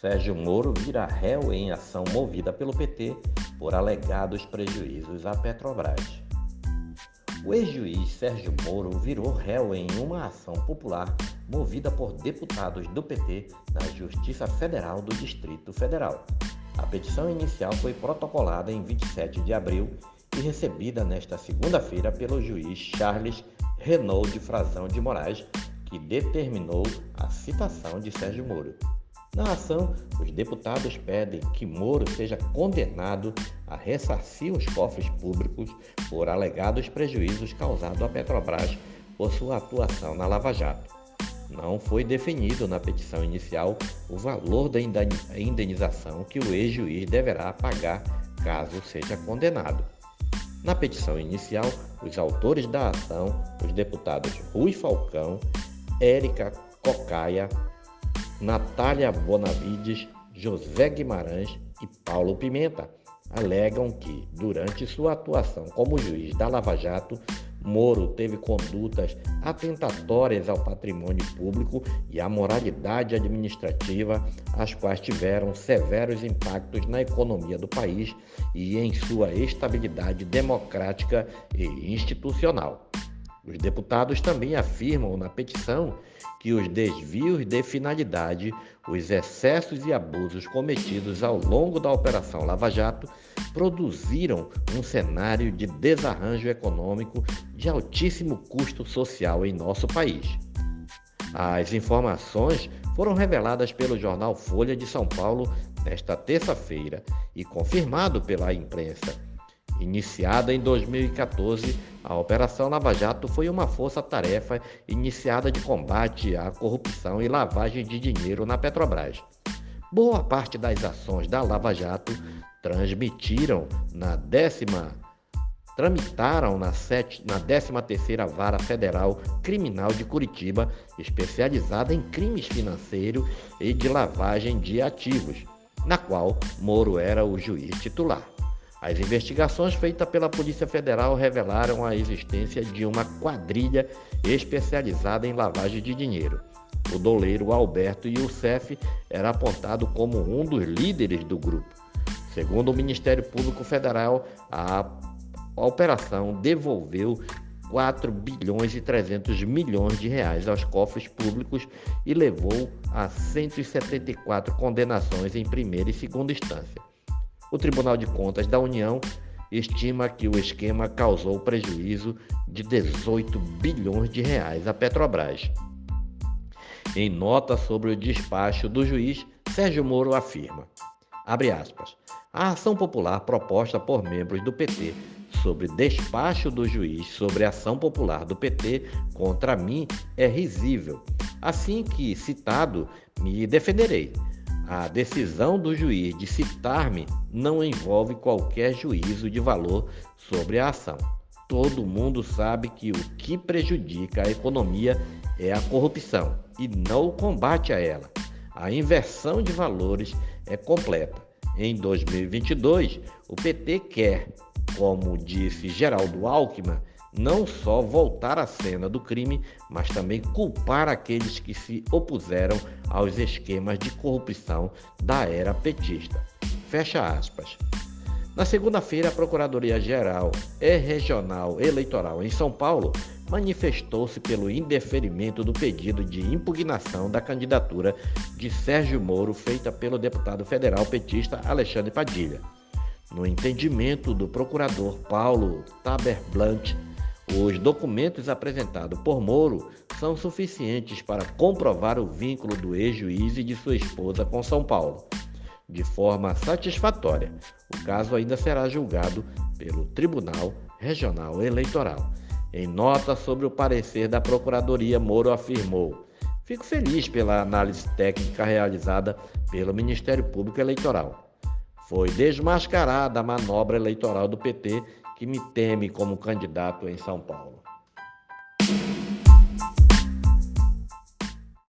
Sérgio Moro vira réu em ação movida pelo PT por alegados prejuízos à Petrobras. O ex-juiz Sérgio Moro virou réu em uma ação popular movida por deputados do PT na Justiça Federal do Distrito Federal. A petição inicial foi protocolada em 27 de abril e recebida nesta segunda-feira pelo juiz Charles Renaud Frazão de Moraes, que determinou a citação de Sérgio Moro. Na ação, os deputados pedem que Moro seja condenado a ressarcir os cofres públicos por alegados prejuízos causados à Petrobras por sua atuação na Lava Jato. Não foi definido na petição inicial o valor da indenização que o ex-juiz deverá pagar caso seja condenado. Na petição inicial, os autores da ação, os deputados Rui Falcão, Érica Cocaia, Natália Bonavides, José Guimarães e Paulo Pimenta alegam que, durante sua atuação como juiz da Lava Jato, Moro teve condutas atentatórias ao patrimônio público e à moralidade administrativa, as quais tiveram severos impactos na economia do país e em sua estabilidade democrática e institucional. Os deputados também afirmam na petição que os desvios de finalidade, os excessos e abusos cometidos ao longo da Operação Lava Jato produziram um cenário de desarranjo econômico de altíssimo custo social em nosso país. As informações foram reveladas pelo jornal Folha de São Paulo nesta terça-feira e confirmado pela imprensa Iniciada em 2014, a Operação Lava Jato foi uma força-tarefa iniciada de combate à corrupção e lavagem de dinheiro na Petrobras. Boa parte das ações da Lava Jato transmitiram na décima tramitaram na, sete, na 13ª Vara Federal Criminal de Curitiba, especializada em crimes financeiros e de lavagem de ativos, na qual Moro era o juiz titular. As investigações feitas pela Polícia Federal revelaram a existência de uma quadrilha especializada em lavagem de dinheiro. O doleiro Alberto Youssef era apontado como um dos líderes do grupo. Segundo o Ministério Público Federal, a, operação devolveu 4 bilhões e 300 milhões de reais aos cofres públicos e levou a 174 condenações em primeira e segunda instância. O Tribunal de Contas da União estima que o esquema causou prejuízo de 18 bilhões de reais à Petrobras. Em nota sobre o despacho do juiz, Sérgio Moro afirma, aspas, a ação popular proposta por membros do PT sobre despacho do juiz sobre ação popular do PT contra mim é risível. Assim que citado, me defenderei. A decisão do juiz de citar-me não envolve qualquer juízo de valor sobre a ação. Todo mundo sabe que o que prejudica a economia é a corrupção e não o combate a ela. A inversão de valores é completa. Em 2022, o PT quer, como disse Geraldo Alckmin, não só voltar à cena do crime, mas também culpar aqueles que se opuseram aos esquemas de corrupção da era petista. Fecha aspas. Na segunda-feira, a Procuradoria-Geral e Regional Eleitoral em São Paulo manifestou-se pelo indeferimento do pedido de impugnação da candidatura de Sérgio Moro feita pelo deputado federal petista Alexandre Padilha. No entendimento do procurador Paulo Taberblanc, os documentos apresentados por Moro são suficientes para comprovar o vínculo do ex-juiz e de sua esposa com São Paulo. De forma satisfatória, o caso ainda será julgado pelo Tribunal Regional Eleitoral. Em nota sobre o parecer da Procuradoria, Moro afirmou: Fico feliz pela análise técnica realizada pelo Ministério Público Eleitoral. Foi desmascarada a manobra eleitoral do PT que me teme como candidato em São Paulo.